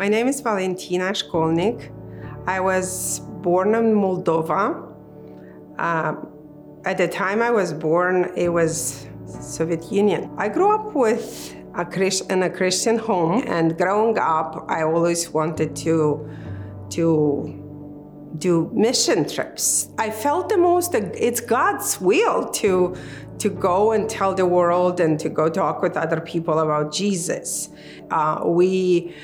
My name is Valentina Shkolnik. I was born in Moldova. Uh, at the time I was born, it was Soviet Union. I grew up with a in a Christian home, and growing up, I always wanted to to do mission trips. I felt the most it's God's will to to go and tell the world and to go talk with other people about Jesus. Uh, we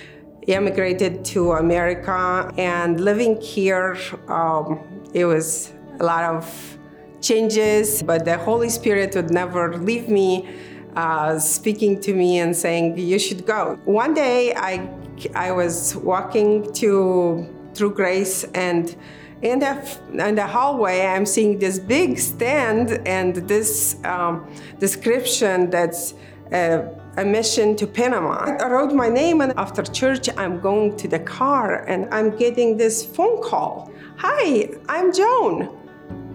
immigrated to America and living here, um, it was a lot of changes, but the Holy Spirit would never leave me. Uh, speaking to me and saying you should go. One day I I was walking to through grace and in the, in the hallway i'm seeing this big stand and this um, description that's a mission to panama i wrote my name and after church i'm going to the car and i'm getting this phone call hi i'm joan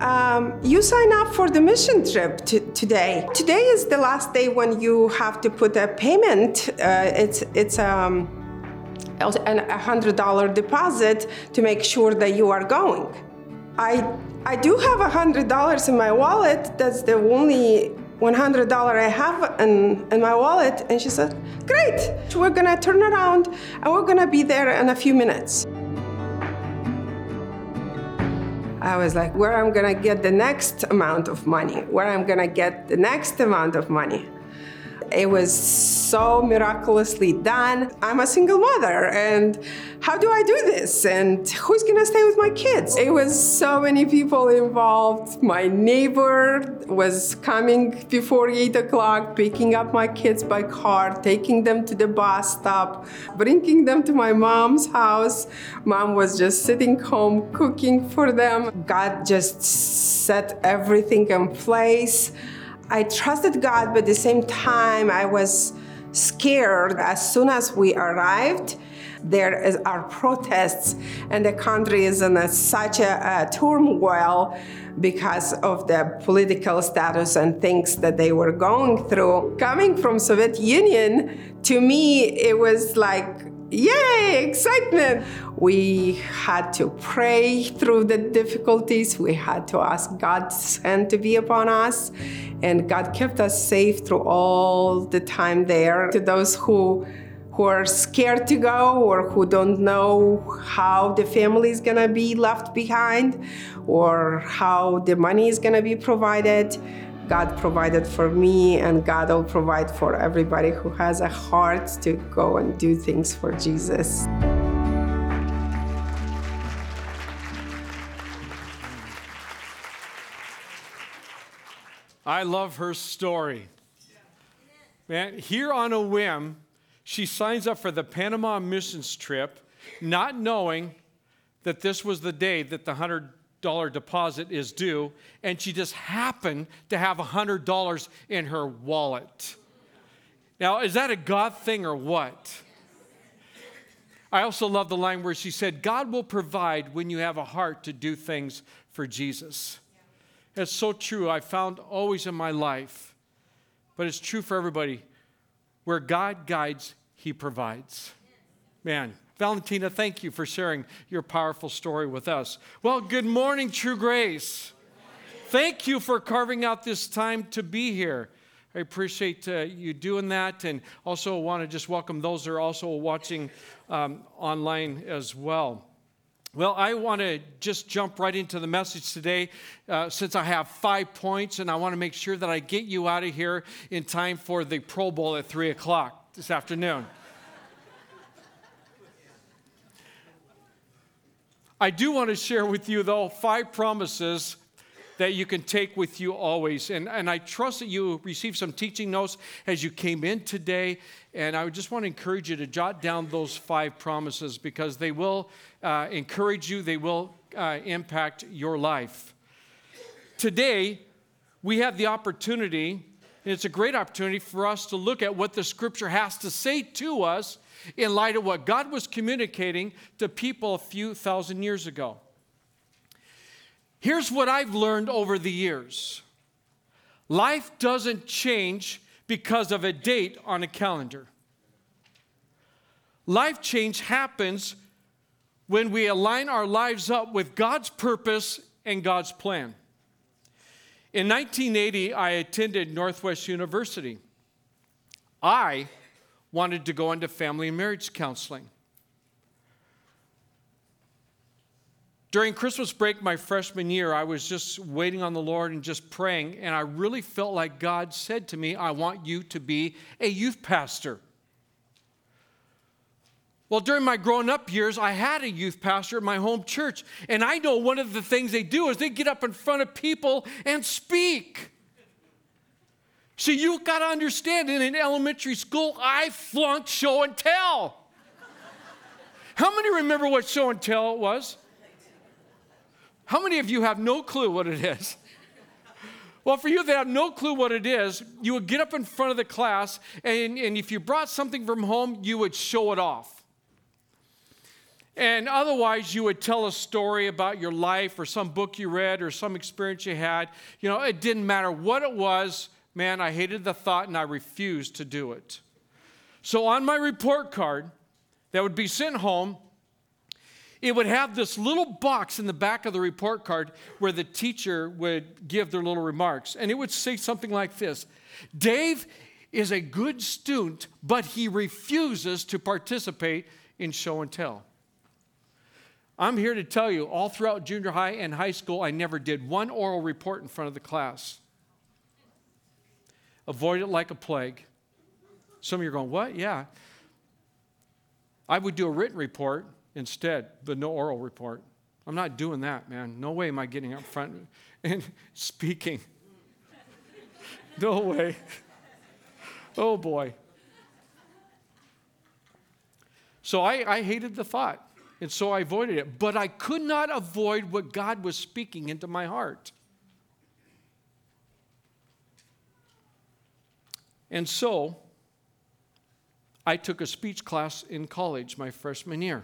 um, you sign up for the mission trip today. Today is the last day when you have to put a payment. Uh, it's it's um, a hundred dollar deposit to make sure that you are going. I I do have a hundred dollars in my wallet. That's the only one hundred dollar I have in, in my wallet. And she said, Great, we're gonna turn around and we're gonna be there in a few minutes. I was like, where am I'm gonna get the next amount of money, where I'm gonna get the next amount of money. It was so miraculously done. I'm a single mother, and how do I do this? And who's gonna stay with my kids? It was so many people involved. My neighbor was coming before eight o'clock, picking up my kids by car, taking them to the bus stop, bringing them to my mom's house. Mom was just sitting home cooking for them. God just set everything in place. I trusted God, but at the same time, I was scared. As soon as we arrived, there is, are protests, and the country is in a, such a, a turmoil because of the political status and things that they were going through. Coming from Soviet Union, to me, it was like yay, excitement. We had to pray through the difficulties. We had to ask God's hand to be upon us. And God kept us safe through all the time there. To those who who are scared to go or who don't know how the family is going to be left behind or how the money is going to be provided God provided for me, and God will provide for everybody who has a heart to go and do things for Jesus. I love her story. Man, here on a whim, she signs up for the Panama missions trip, not knowing that this was the day that the 100 dollar deposit is due, and she just happened to have a $100 in her wallet. Now, is that a God thing or what? I also love the line where she said, God will provide when you have a heart to do things for Jesus. It's so true. I found always in my life, but it's true for everybody. Where God guides, He provides. Man, Valentina, thank you for sharing your powerful story with us. Well, good morning, True Grace. Thank you for carving out this time to be here. I appreciate uh, you doing that, and also want to just welcome those that are also watching um, online as well. Well, I want to just jump right into the message today uh, since I have five points, and I want to make sure that I get you out of here in time for the Pro Bowl at 3 o'clock this afternoon. I do want to share with you, though, five promises that you can take with you always. And, and I trust that you received some teaching notes as you came in today. And I just want to encourage you to jot down those five promises because they will uh, encourage you, they will uh, impact your life. Today, we have the opportunity, and it's a great opportunity for us to look at what the scripture has to say to us in light of what God was communicating to people a few thousand years ago. Here's what I've learned over the years life doesn't change because of a date on a calendar. Life change happens when we align our lives up with God's purpose and God's plan. In 1980, I attended Northwest University. I wanted to go into family and marriage counseling. During Christmas break, my freshman year, I was just waiting on the Lord and just praying, and I really felt like God said to me, I want you to be a youth pastor. Well, during my growing up years, I had a youth pastor at my home church, and I know one of the things they do is they get up in front of people and speak. See, you got to understand, in an elementary school, I flunked show and tell. How many remember what show and tell was? How many of you have no clue what it is? Well, for you that have no clue what it is, you would get up in front of the class, and, and if you brought something from home, you would show it off. And otherwise, you would tell a story about your life or some book you read or some experience you had. You know, it didn't matter what it was. Man, I hated the thought and I refused to do it. So on my report card that would be sent home, it would have this little box in the back of the report card where the teacher would give their little remarks. And it would say something like this Dave is a good student, but he refuses to participate in show and tell. I'm here to tell you, all throughout junior high and high school, I never did one oral report in front of the class. Avoid it like a plague. Some of you are going, What? Yeah. I would do a written report instead, but no oral report. I'm not doing that, man. No way am I getting up front and speaking. No way. Oh boy. So I, I hated the thought, and so I avoided it. But I could not avoid what God was speaking into my heart. And so I took a speech class in college my freshman year.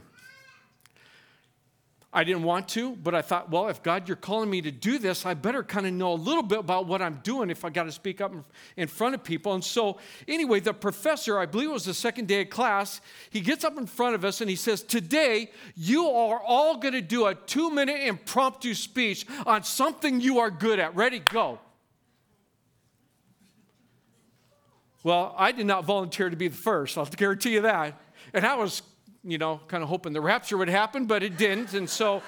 I didn't want to, but I thought, well, if God, you're calling me to do this, I better kind of know a little bit about what I'm doing if I got to speak up in front of people. And so, anyway, the professor, I believe it was the second day of class, he gets up in front of us and he says, Today, you are all going to do a two minute impromptu speech on something you are good at. Ready, go. Well, I did not volunteer to be the first, I'll guarantee you that. And I was you know, kind of hoping the rapture would happen, but it didn't. And so,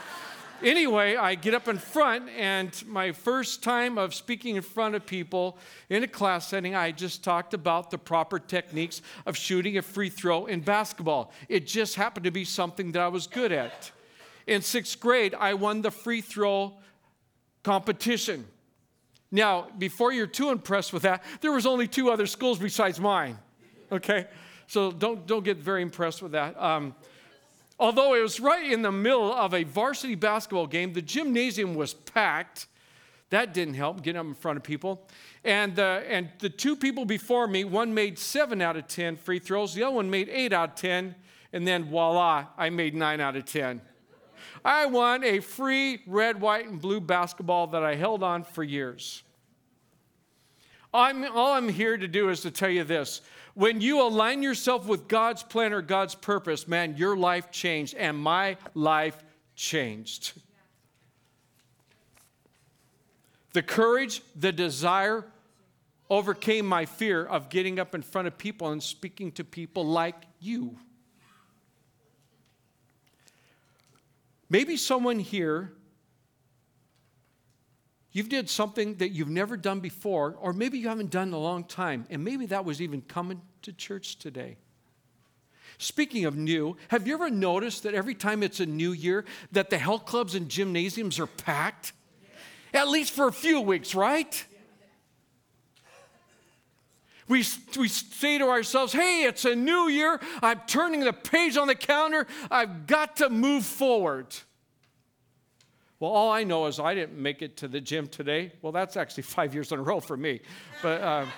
anyway, I get up in front, and my first time of speaking in front of people in a class setting, I just talked about the proper techniques of shooting a free throw in basketball. It just happened to be something that I was good at. In sixth grade, I won the free throw competition. Now, before you're too impressed with that, there was only two other schools besides mine. Okay? So don't, don't get very impressed with that. Um, although it was right in the middle of a varsity basketball game, the gymnasium was packed. That didn't help getting up in front of people. And, uh, and the two people before me, one made seven out of 10 free throws, the other one made eight out of 10, and then voila, I made nine out of 10. I won a free red, white, and blue basketball that I held on for years. I'm, all I'm here to do is to tell you this when you align yourself with God's plan or God's purpose, man, your life changed, and my life changed. The courage, the desire overcame my fear of getting up in front of people and speaking to people like you. Maybe someone here you've did something that you've never done before or maybe you haven't done in a long time and maybe that was even coming to church today. Speaking of new, have you ever noticed that every time it's a new year that the health clubs and gymnasiums are packed? At least for a few weeks, right? We, we say to ourselves, hey, it's a new year. I'm turning the page on the calendar. I've got to move forward. Well, all I know is I didn't make it to the gym today. Well, that's actually five years in a row for me. But. Um,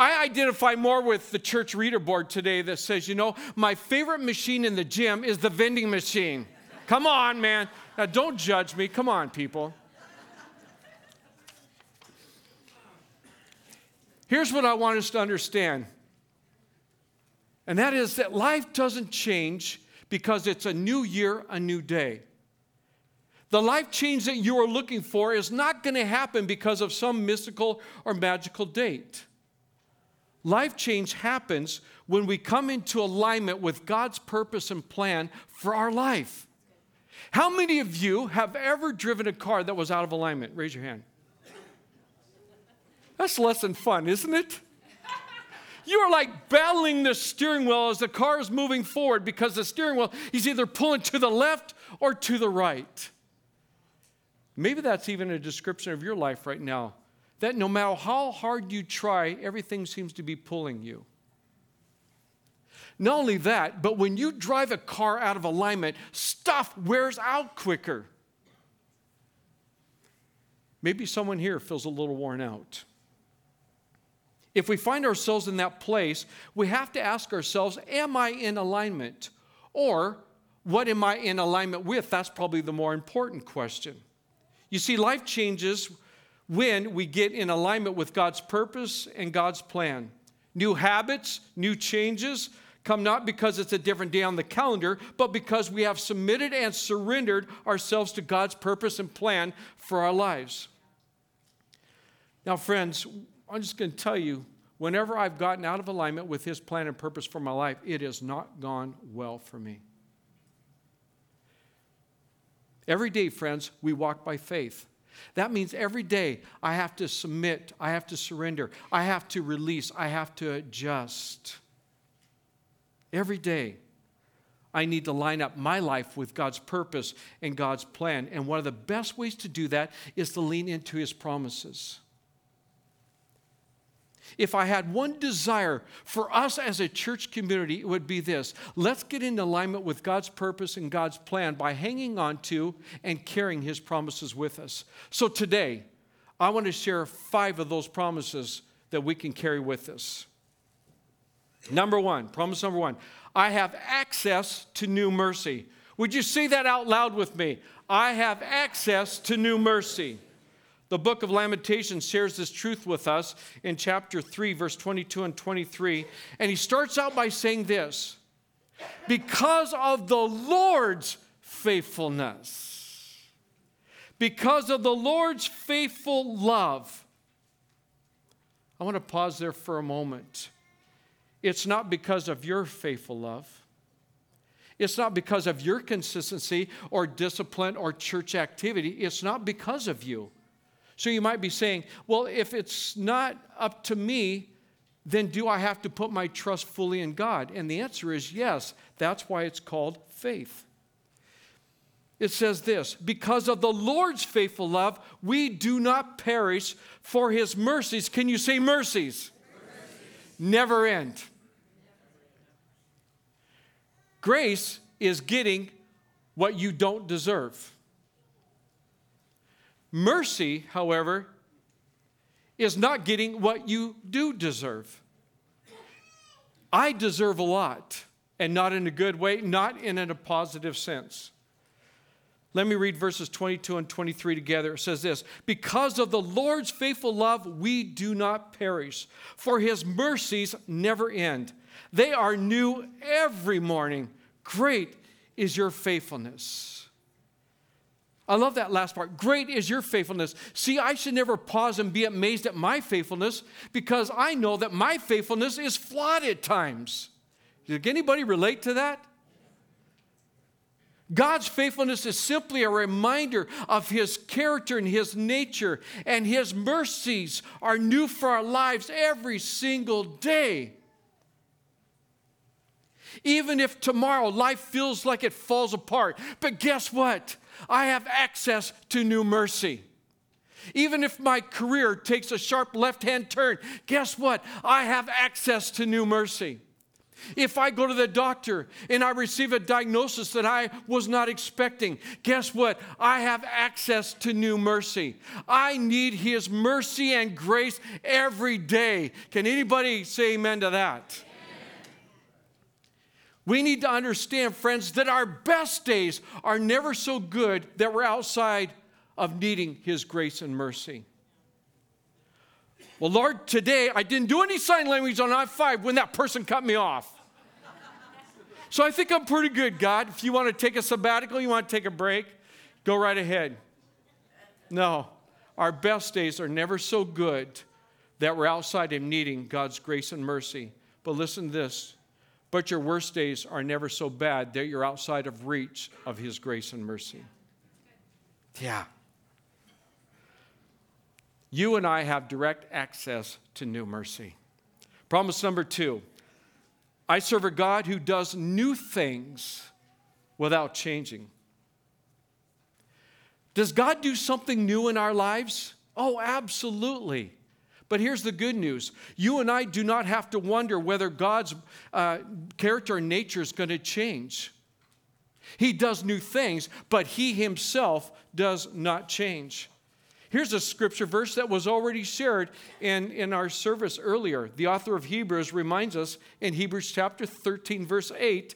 I identify more with the church reader board today that says, you know, my favorite machine in the gym is the vending machine. Come on, man. Now, don't judge me. Come on, people. Here's what I want us to understand. And that is that life doesn't change because it's a new year, a new day. The life change that you are looking for is not going to happen because of some mystical or magical date. Life change happens when we come into alignment with God's purpose and plan for our life. How many of you have ever driven a car that was out of alignment? Raise your hand. That's less than fun, isn't it? You are like battling the steering wheel as the car is moving forward because the steering wheel is either pulling to the left or to the right. Maybe that's even a description of your life right now. That no matter how hard you try, everything seems to be pulling you. Not only that, but when you drive a car out of alignment, stuff wears out quicker. Maybe someone here feels a little worn out. If we find ourselves in that place, we have to ask ourselves Am I in alignment? Or what am I in alignment with? That's probably the more important question. You see, life changes when we get in alignment with God's purpose and God's plan. New habits, new changes come not because it's a different day on the calendar, but because we have submitted and surrendered ourselves to God's purpose and plan for our lives. Now, friends, I'm just going to tell you whenever I've gotten out of alignment with His plan and purpose for my life, it has not gone well for me. Every day, friends, we walk by faith. That means every day I have to submit, I have to surrender, I have to release, I have to adjust. Every day, I need to line up my life with God's purpose and God's plan. And one of the best ways to do that is to lean into His promises if I had one desire for us as a church community, it would be this let's get in alignment with God's purpose and God's plan by hanging on to and carrying His promises with us. So today, I want to share five of those promises that we can carry with us. Number one, promise number one I have access to new mercy. Would you say that out loud with me? I have access to new mercy. The book of Lamentations shares this truth with us in chapter 3, verse 22 and 23. And he starts out by saying this Because of the Lord's faithfulness, because of the Lord's faithful love. I want to pause there for a moment. It's not because of your faithful love. It's not because of your consistency or discipline or church activity. It's not because of you. So you might be saying, well, if it's not up to me, then do I have to put my trust fully in God? And the answer is yes. That's why it's called faith. It says this because of the Lord's faithful love, we do not perish, for his mercies, can you say mercies? mercies. Never end. Grace is getting what you don't deserve. Mercy, however, is not getting what you do deserve. I deserve a lot, and not in a good way, not in a positive sense. Let me read verses 22 and 23 together. It says this Because of the Lord's faithful love, we do not perish, for his mercies never end. They are new every morning. Great is your faithfulness. I love that last part. Great is your faithfulness. See, I should never pause and be amazed at my faithfulness because I know that my faithfulness is flawed at times. Did anybody relate to that? God's faithfulness is simply a reminder of His character and His nature, and His mercies are new for our lives every single day. Even if tomorrow life feels like it falls apart, but guess what? I have access to new mercy. Even if my career takes a sharp left hand turn, guess what? I have access to new mercy. If I go to the doctor and I receive a diagnosis that I was not expecting, guess what? I have access to new mercy. I need His mercy and grace every day. Can anybody say amen to that? We need to understand, friends, that our best days are never so good that we're outside of needing His grace and mercy. Well, Lord, today I didn't do any sign language on I 5 when that person cut me off. So I think I'm pretty good, God. If you want to take a sabbatical, you want to take a break, go right ahead. No, our best days are never so good that we're outside of needing God's grace and mercy. But listen to this. But your worst days are never so bad that you're outside of reach of His grace and mercy. Yeah. You and I have direct access to new mercy. Promise number two I serve a God who does new things without changing. Does God do something new in our lives? Oh, absolutely. But here's the good news you and I do not have to wonder whether God's uh, character and nature is going to change. He does new things, but He Himself does not change. Here's a scripture verse that was already shared in, in our service earlier. The author of Hebrews reminds us in Hebrews chapter 13, verse 8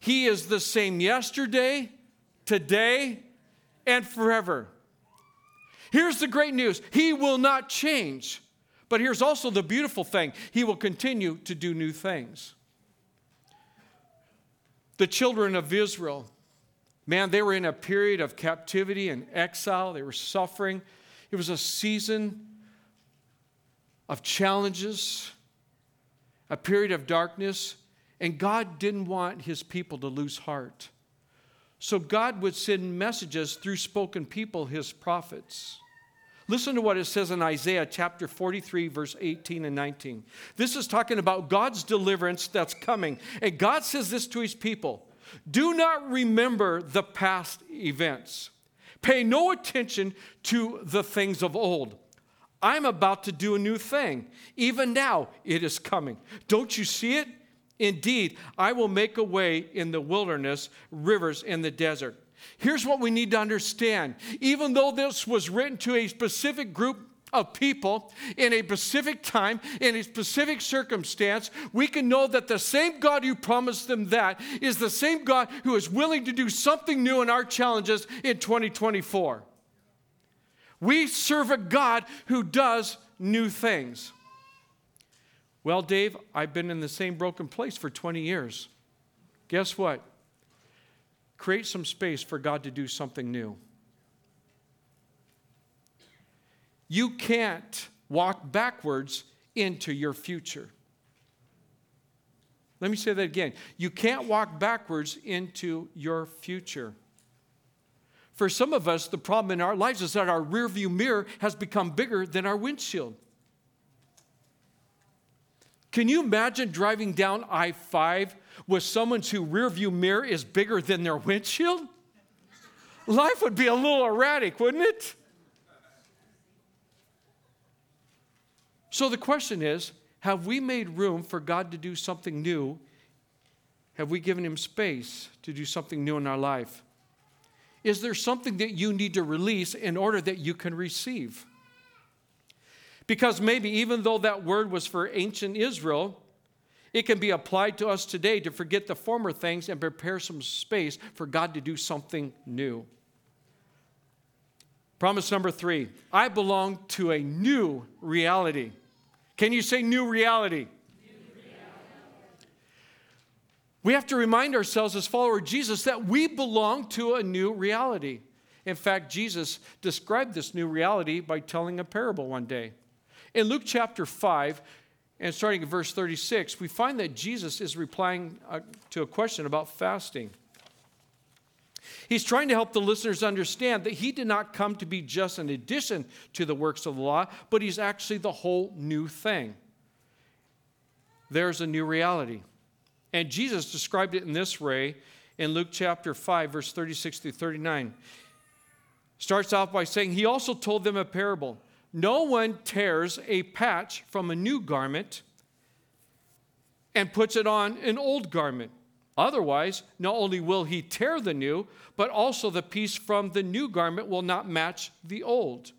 He is the same yesterday, today, and forever. Here's the great news He will not change. But here's also the beautiful thing He will continue to do new things. The children of Israel Man, they were in a period of captivity and exile. They were suffering. It was a season of challenges, a period of darkness, and God didn't want his people to lose heart. So God would send messages through spoken people, his prophets. Listen to what it says in Isaiah chapter 43, verse 18 and 19. This is talking about God's deliverance that's coming. And God says this to his people do not remember the past events. Pay no attention to the things of old. I'm about to do a new thing. Even now, it is coming. Don't you see it? Indeed, I will make a way in the wilderness, rivers in the desert. Here's what we need to understand. Even though this was written to a specific group of people in a specific time, in a specific circumstance, we can know that the same God who promised them that is the same God who is willing to do something new in our challenges in 2024. We serve a God who does new things. Well, Dave, I've been in the same broken place for 20 years. Guess what? Create some space for God to do something new. You can't walk backwards into your future. Let me say that again. You can't walk backwards into your future. For some of us, the problem in our lives is that our rearview mirror has become bigger than our windshield. Can you imagine driving down I 5 with someone's whose rearview mirror is bigger than their windshield? Life would be a little erratic, wouldn't it? So the question is have we made room for God to do something new? Have we given Him space to do something new in our life? Is there something that you need to release in order that you can receive? Because maybe even though that word was for ancient Israel, it can be applied to us today to forget the former things and prepare some space for God to do something new. Promise number three I belong to a new reality. Can you say new reality? We have to remind ourselves as followers of Jesus that we belong to a new reality. In fact, Jesus described this new reality by telling a parable one day. In Luke chapter 5, and starting at verse 36, we find that Jesus is replying uh, to a question about fasting. He's trying to help the listeners understand that he did not come to be just an addition to the works of the law, but he's actually the whole new thing. There's a new reality. And Jesus described it in this way in Luke chapter 5, verse 36 through 39. Starts off by saying, He also told them a parable. No one tears a patch from a new garment and puts it on an old garment. Otherwise, not only will he tear the new, but also the piece from the new garment will not match the old.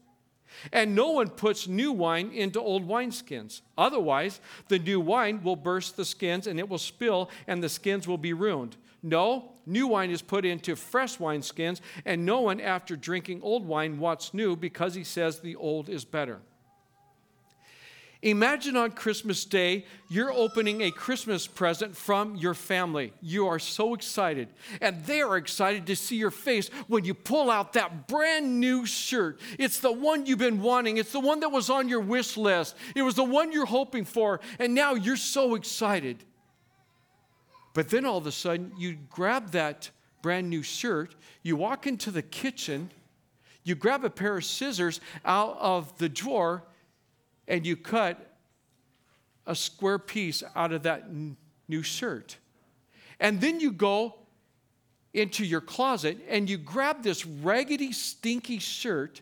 And no one puts new wine into old wineskins. Otherwise, the new wine will burst the skins and it will spill, and the skins will be ruined. No, new wine is put into fresh wineskins, and no one, after drinking old wine, wants new because he says the old is better. Imagine on Christmas Day, you're opening a Christmas present from your family. You are so excited, and they are excited to see your face when you pull out that brand new shirt. It's the one you've been wanting, it's the one that was on your wish list, it was the one you're hoping for, and now you're so excited. But then all of a sudden, you grab that brand new shirt, you walk into the kitchen, you grab a pair of scissors out of the drawer, and you cut a square piece out of that n- new shirt. And then you go into your closet and you grab this raggedy, stinky shirt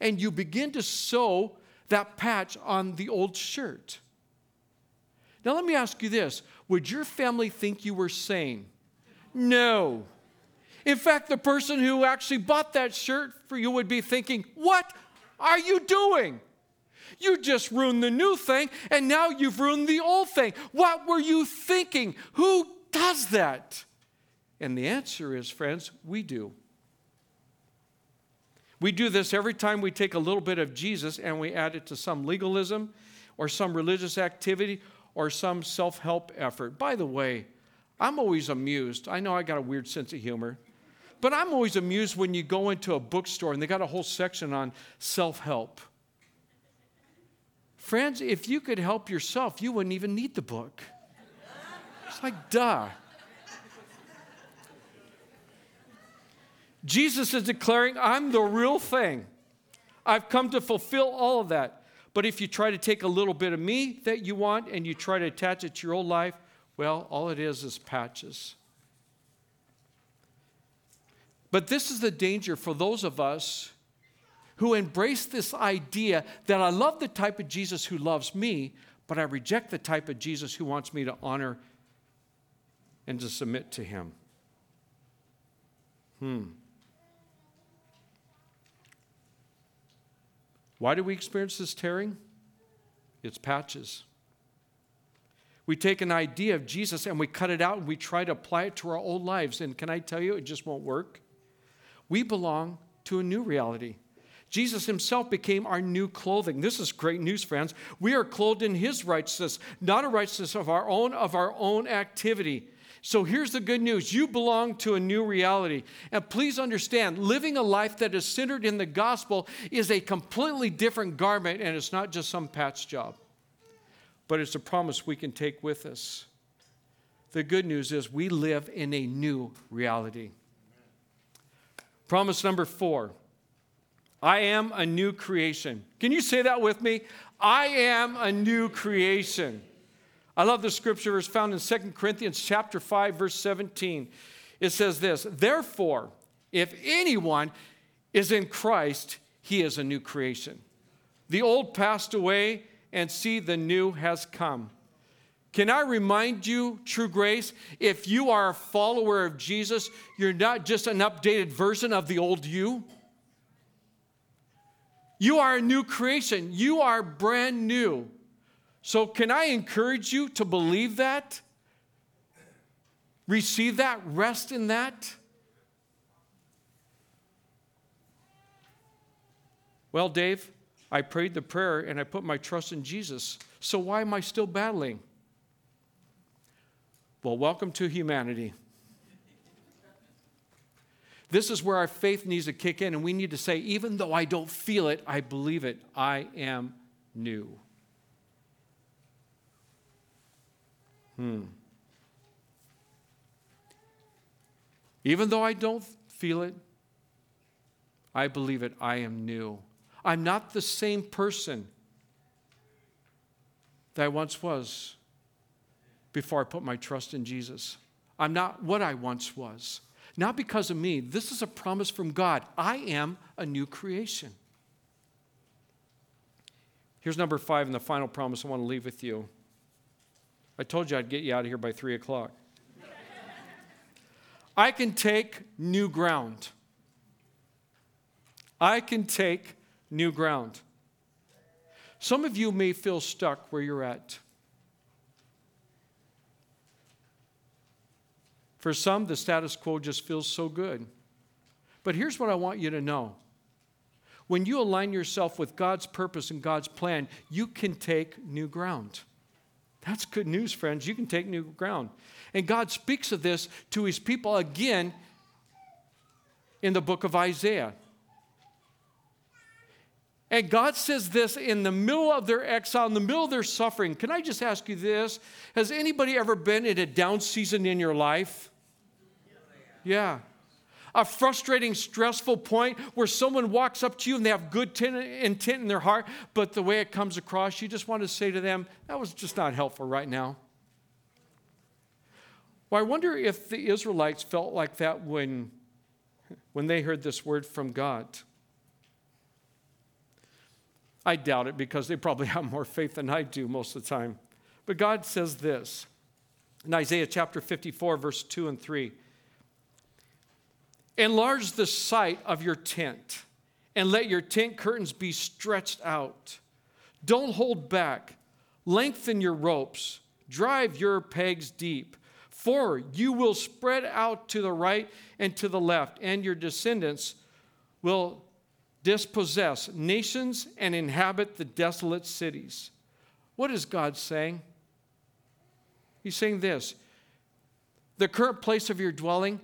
and you begin to sew that patch on the old shirt. Now, let me ask you this Would your family think you were sane? No. In fact, the person who actually bought that shirt for you would be thinking, What are you doing? You just ruined the new thing, and now you've ruined the old thing. What were you thinking? Who does that? And the answer is, friends, we do. We do this every time we take a little bit of Jesus and we add it to some legalism or some religious activity or some self help effort. By the way, I'm always amused. I know I got a weird sense of humor, but I'm always amused when you go into a bookstore and they got a whole section on self help. Friends, if you could help yourself, you wouldn't even need the book. It's like, duh. Jesus is declaring, I'm the real thing. I've come to fulfill all of that. But if you try to take a little bit of me that you want and you try to attach it to your old life, well, all it is is patches. But this is the danger for those of us who embrace this idea that I love the type of Jesus who loves me, but I reject the type of Jesus who wants me to honor and to submit to him. Hmm. Why do we experience this tearing? It's patches. We take an idea of Jesus and we cut it out and we try to apply it to our old lives. And can I tell you, it just won't work? We belong to a new reality. Jesus himself became our new clothing. This is great news, friends. We are clothed in his righteousness, not a righteousness of our own, of our own activity. So here's the good news you belong to a new reality. And please understand, living a life that is centered in the gospel is a completely different garment, and it's not just some patch job, but it's a promise we can take with us. The good news is we live in a new reality. Promise number four I am a new creation. Can you say that with me? I am a new creation. I love the scripture verse found in 2 Corinthians chapter 5 verse 17. It says this, "Therefore, if anyone is in Christ, he is a new creation. The old passed away and see the new has come." Can I remind you, True Grace, if you are a follower of Jesus, you're not just an updated version of the old you. You are a new creation. You are brand new. So, can I encourage you to believe that? Receive that? Rest in that? Well, Dave, I prayed the prayer and I put my trust in Jesus. So, why am I still battling? Well, welcome to humanity. This is where our faith needs to kick in, and we need to say, even though I don't feel it, I believe it. I am new. Hmm. Even though I don't feel it, I believe it. I am new. I'm not the same person that I once was before I put my trust in Jesus. I'm not what I once was. Not because of me. This is a promise from God. I am a new creation. Here's number five and the final promise I want to leave with you. I told you I'd get you out of here by three o'clock. I can take new ground. I can take new ground. Some of you may feel stuck where you're at. For some, the status quo just feels so good. But here's what I want you to know When you align yourself with God's purpose and God's plan, you can take new ground. That's good news, friends. You can take new ground. And God speaks of this to his people again in the book of Isaiah. And God says this in the middle of their exile, in the middle of their suffering. Can I just ask you this? Has anybody ever been in a down season in your life? Yeah. A frustrating, stressful point where someone walks up to you and they have good intent in their heart, but the way it comes across, you just want to say to them, that was just not helpful right now. Well, I wonder if the Israelites felt like that when, when they heard this word from God. I doubt it because they probably have more faith than I do most of the time. But God says this in Isaiah chapter 54, verse 2 and 3 Enlarge the site of your tent, and let your tent curtains be stretched out. Don't hold back. Lengthen your ropes. Drive your pegs deep. For you will spread out to the right and to the left, and your descendants will dispossess nations and inhabit the desolate cities. What is God saying? He's saying this the current place of your dwelling,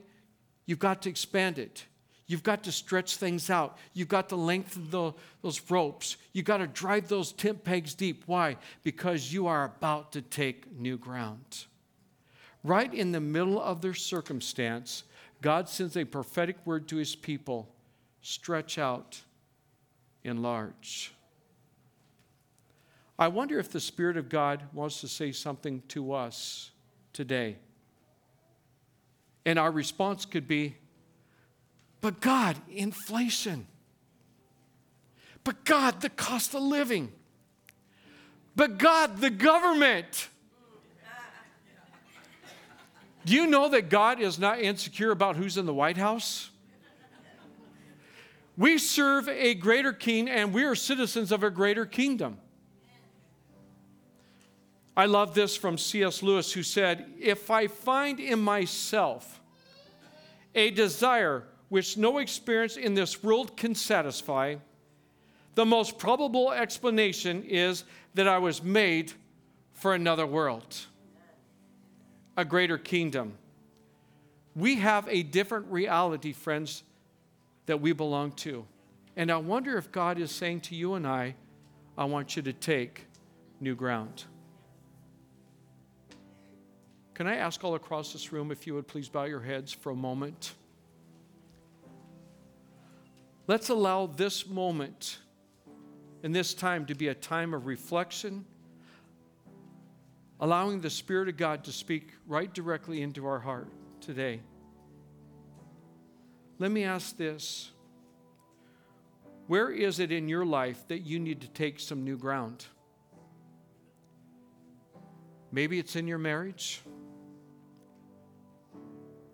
you've got to expand it. You've got to stretch things out. You've got to lengthen the, those ropes. You've got to drive those tent pegs deep. Why? Because you are about to take new ground. Right in the middle of their circumstance, God sends a prophetic word to his people stretch out enlarge. I wonder if the Spirit of God wants to say something to us today. And our response could be, but God, inflation. But God, the cost of living. But God, the government. Do you know that God is not insecure about who's in the White House? We serve a greater king and we are citizens of a greater kingdom. I love this from C.S. Lewis, who said, If I find in myself a desire which no experience in this world can satisfy, the most probable explanation is that I was made for another world, a greater kingdom. We have a different reality, friends, that we belong to. And I wonder if God is saying to you and I, I want you to take new ground. Can I ask all across this room if you would please bow your heads for a moment? Let's allow this moment and this time to be a time of reflection, allowing the Spirit of God to speak right directly into our heart today. Let me ask this Where is it in your life that you need to take some new ground? Maybe it's in your marriage.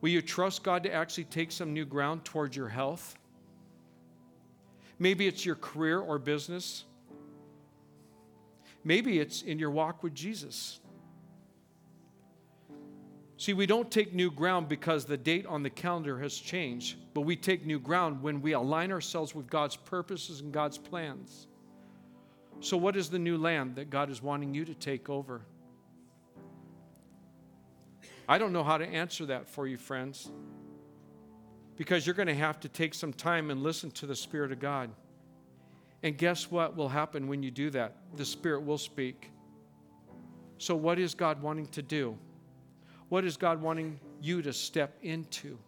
Will you trust God to actually take some new ground towards your health? Maybe it's your career or business. Maybe it's in your walk with Jesus. See, we don't take new ground because the date on the calendar has changed, but we take new ground when we align ourselves with God's purposes and God's plans. So, what is the new land that God is wanting you to take over? I don't know how to answer that for you, friends, because you're going to have to take some time and listen to the Spirit of God. And guess what will happen when you do that? The Spirit will speak. So, what is God wanting to do? What is God wanting you to step into?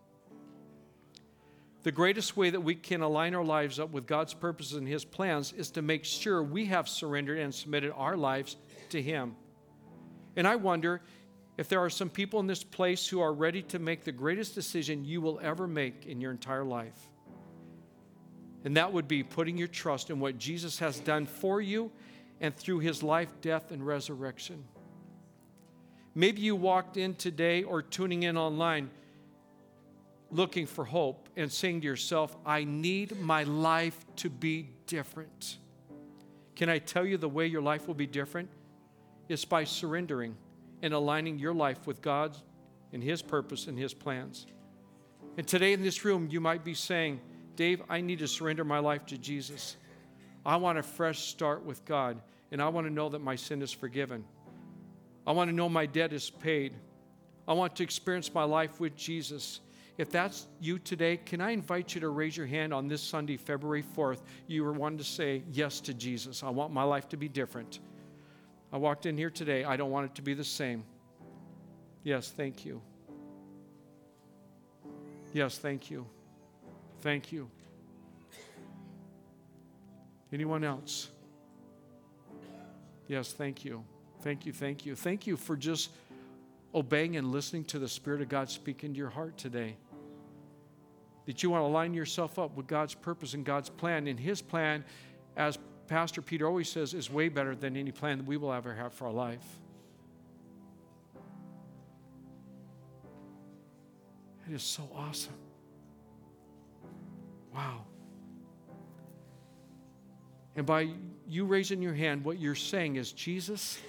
The greatest way that we can align our lives up with God's purposes and His plans is to make sure we have surrendered and submitted our lives to Him. And I wonder if there are some people in this place who are ready to make the greatest decision you will ever make in your entire life. And that would be putting your trust in what Jesus has done for you and through His life, death, and resurrection. Maybe you walked in today or tuning in online looking for hope and saying to yourself, I need my life to be different. Can I tell you the way your life will be different? It's by surrendering and aligning your life with God's and His purpose and His plans. And today in this room, you might be saying, Dave, I need to surrender my life to Jesus. I want a fresh start with God, and I want to know that my sin is forgiven. I want to know my debt is paid. I want to experience my life with Jesus. If that's you today, can I invite you to raise your hand on this Sunday, February 4th? You were one to say yes to Jesus. I want my life to be different. I walked in here today. I don't want it to be the same. Yes, thank you. Yes, thank you. Thank you. Anyone else? Yes, thank you. Thank you, thank you. Thank you for just obeying and listening to the Spirit of God speak into your heart today. That you want to line yourself up with God's purpose and God's plan. And His plan, as Pastor Peter always says, is way better than any plan that we will ever have for our life. It is so awesome. Wow. And by you raising your hand, what you're saying is, Jesus,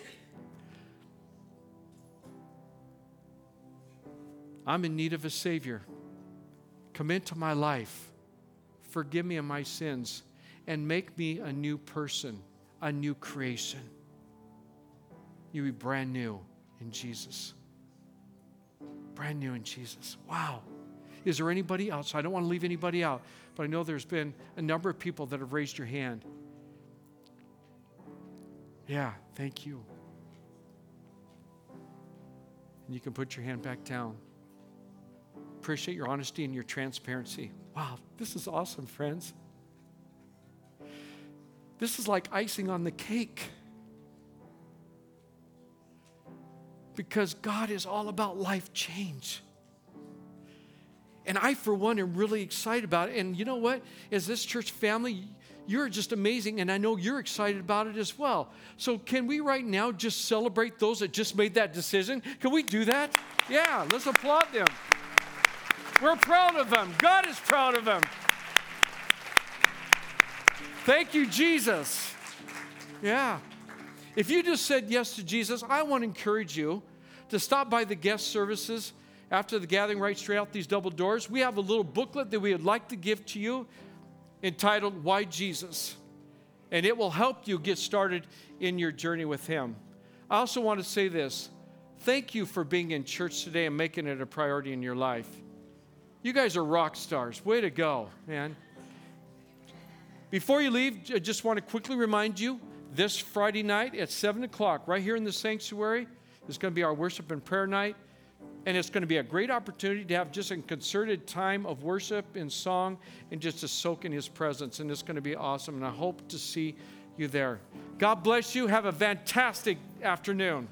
I'm in need of a Savior. Come into my life, forgive me of my sins, and make me a new person, a new creation. You be brand new in Jesus. Brand new in Jesus. Wow. Is there anybody else? I don't want to leave anybody out, but I know there's been a number of people that have raised your hand. Yeah, thank you. And you can put your hand back down. Appreciate your honesty and your transparency. Wow, this is awesome, friends. This is like icing on the cake. Because God is all about life change. And I, for one, am really excited about it. And you know what? As this church family, you're just amazing, and I know you're excited about it as well. So, can we right now just celebrate those that just made that decision? Can we do that? Yeah, let's applaud them. We're proud of them. God is proud of them. Thank you, Jesus. Yeah. If you just said yes to Jesus, I want to encourage you to stop by the guest services after the gathering right straight out these double doors. We have a little booklet that we would like to give to you entitled Why Jesus? And it will help you get started in your journey with Him. I also want to say this thank you for being in church today and making it a priority in your life. You guys are rock stars. Way to go, man. Before you leave, I just want to quickly remind you this Friday night at 7 o'clock, right here in the sanctuary, is going to be our worship and prayer night. And it's going to be a great opportunity to have just a concerted time of worship and song and just to soak in His presence. And it's going to be awesome. And I hope to see you there. God bless you. Have a fantastic afternoon.